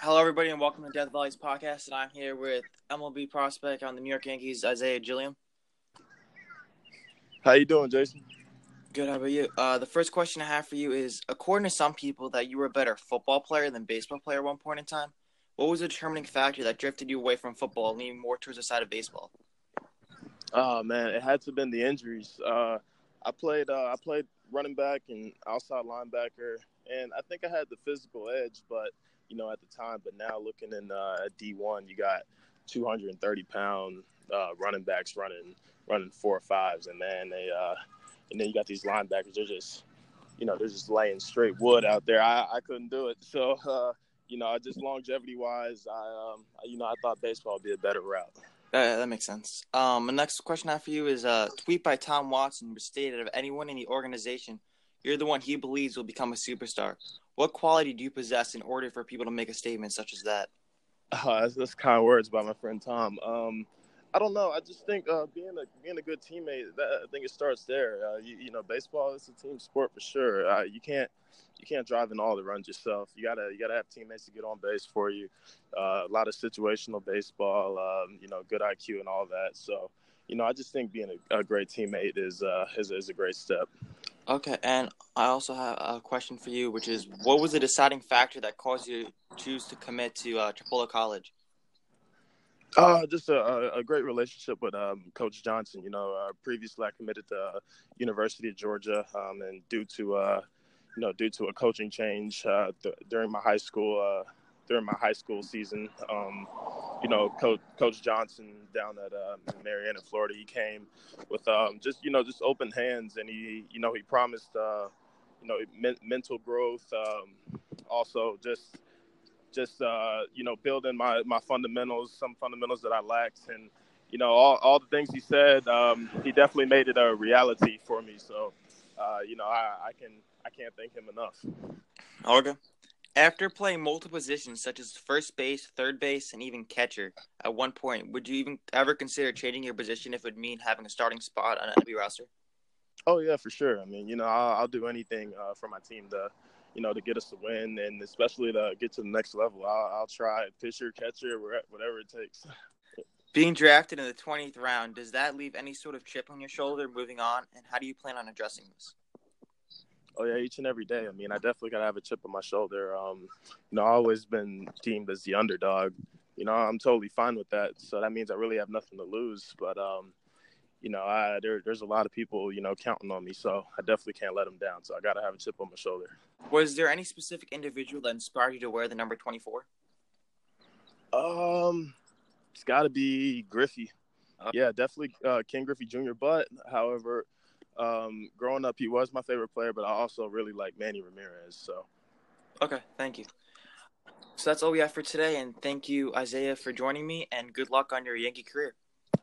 Hello, everybody, and welcome to Death Valley's podcast. And I'm here with MLB prospect on the New York Yankees, Isaiah Gilliam. How you doing, Jason? Good. How about you? Uh, the first question I have for you is: According to some people, that you were a better football player than baseball player at one point in time. What was the determining factor that drifted you away from football, and leaning more towards the side of baseball? Oh man, it had to have been the injuries. Uh, I played. Uh, I played running back and outside linebacker, and I think I had the physical edge, but you know at the time. But now looking in uh, at D1, you got 230 pound uh, running backs running running four or fives, and man, they uh, and then you got these linebackers. They're just you know they're just laying straight wood out there. I, I couldn't do it. So uh, you know, I just longevity wise, I um, you know I thought baseball would be a better route. Uh, that makes sense. Um, the next question I have for you is a uh, tweet by Tom Watson stated of anyone in the organization, you're the one he believes will become a superstar. What quality do you possess in order for people to make a statement such as that? Uh, that's, kind words by my friend Tom. Um, I don't know. I just think uh, being a being a good teammate, that, I think it starts there. Uh, you, you, know, baseball is a team sport for sure. Uh, you can't you can't drive in all the runs yourself. You gotta you gotta have teammates to get on base for you. Uh, a lot of situational baseball, um, you know, good IQ and all that. So, you know, I just think being a, a great teammate is, uh, is is a great step. Okay, and I also have a question for you, which is, what was the deciding factor that caused you to choose to commit to uh, Chipola College? Uh, just a, a great relationship with um, Coach Johnson. You know, uh, previously I committed to uh, University of Georgia, um, and due to uh, you know due to a coaching change uh, th- during my high school uh, during my high school season, um, you know, Coach Coach Johnson down at uh, Marianna, Florida, he came with um, just you know just open hands, and he you know he promised uh, you know men- mental growth, um, also just just uh, you know building my my fundamentals, some fundamentals that I lacked, and you know all, all the things he said, um, he definitely made it a reality for me. So uh, you know I, I can I can't thank him enough. Okay. After playing multiple positions such as first base, third base, and even catcher, at one point, would you even ever consider changing your position if it would mean having a starting spot on an MLB roster? Oh yeah, for sure. I mean, you know, I'll, I'll do anything uh, for my team to you know, to get us to win and especially to get to the next level. I'll, I'll try pitcher, catcher, whatever it takes. Being drafted in the 20th round, does that leave any sort of chip on your shoulder moving on? And how do you plan on addressing this? Oh yeah, each and every day. I mean, I definitely gotta have a chip on my shoulder. Um, you know, I've always been deemed as the underdog. You know, I'm totally fine with that. So that means I really have nothing to lose. But um, you know, I there, there's a lot of people, you know, counting on me, so I definitely can't let them down. So I got to have a chip on my shoulder. Was there any specific individual that inspired you to wear the number 24? Um, it's got to be Griffey. Uh, yeah, definitely uh, Ken Griffey Jr. But, however, up, he was my favorite player, but I also really like Manny Ramirez. So, okay, thank you. So that's all we have for today, and thank you, Isaiah, for joining me, and good luck on your Yankee career.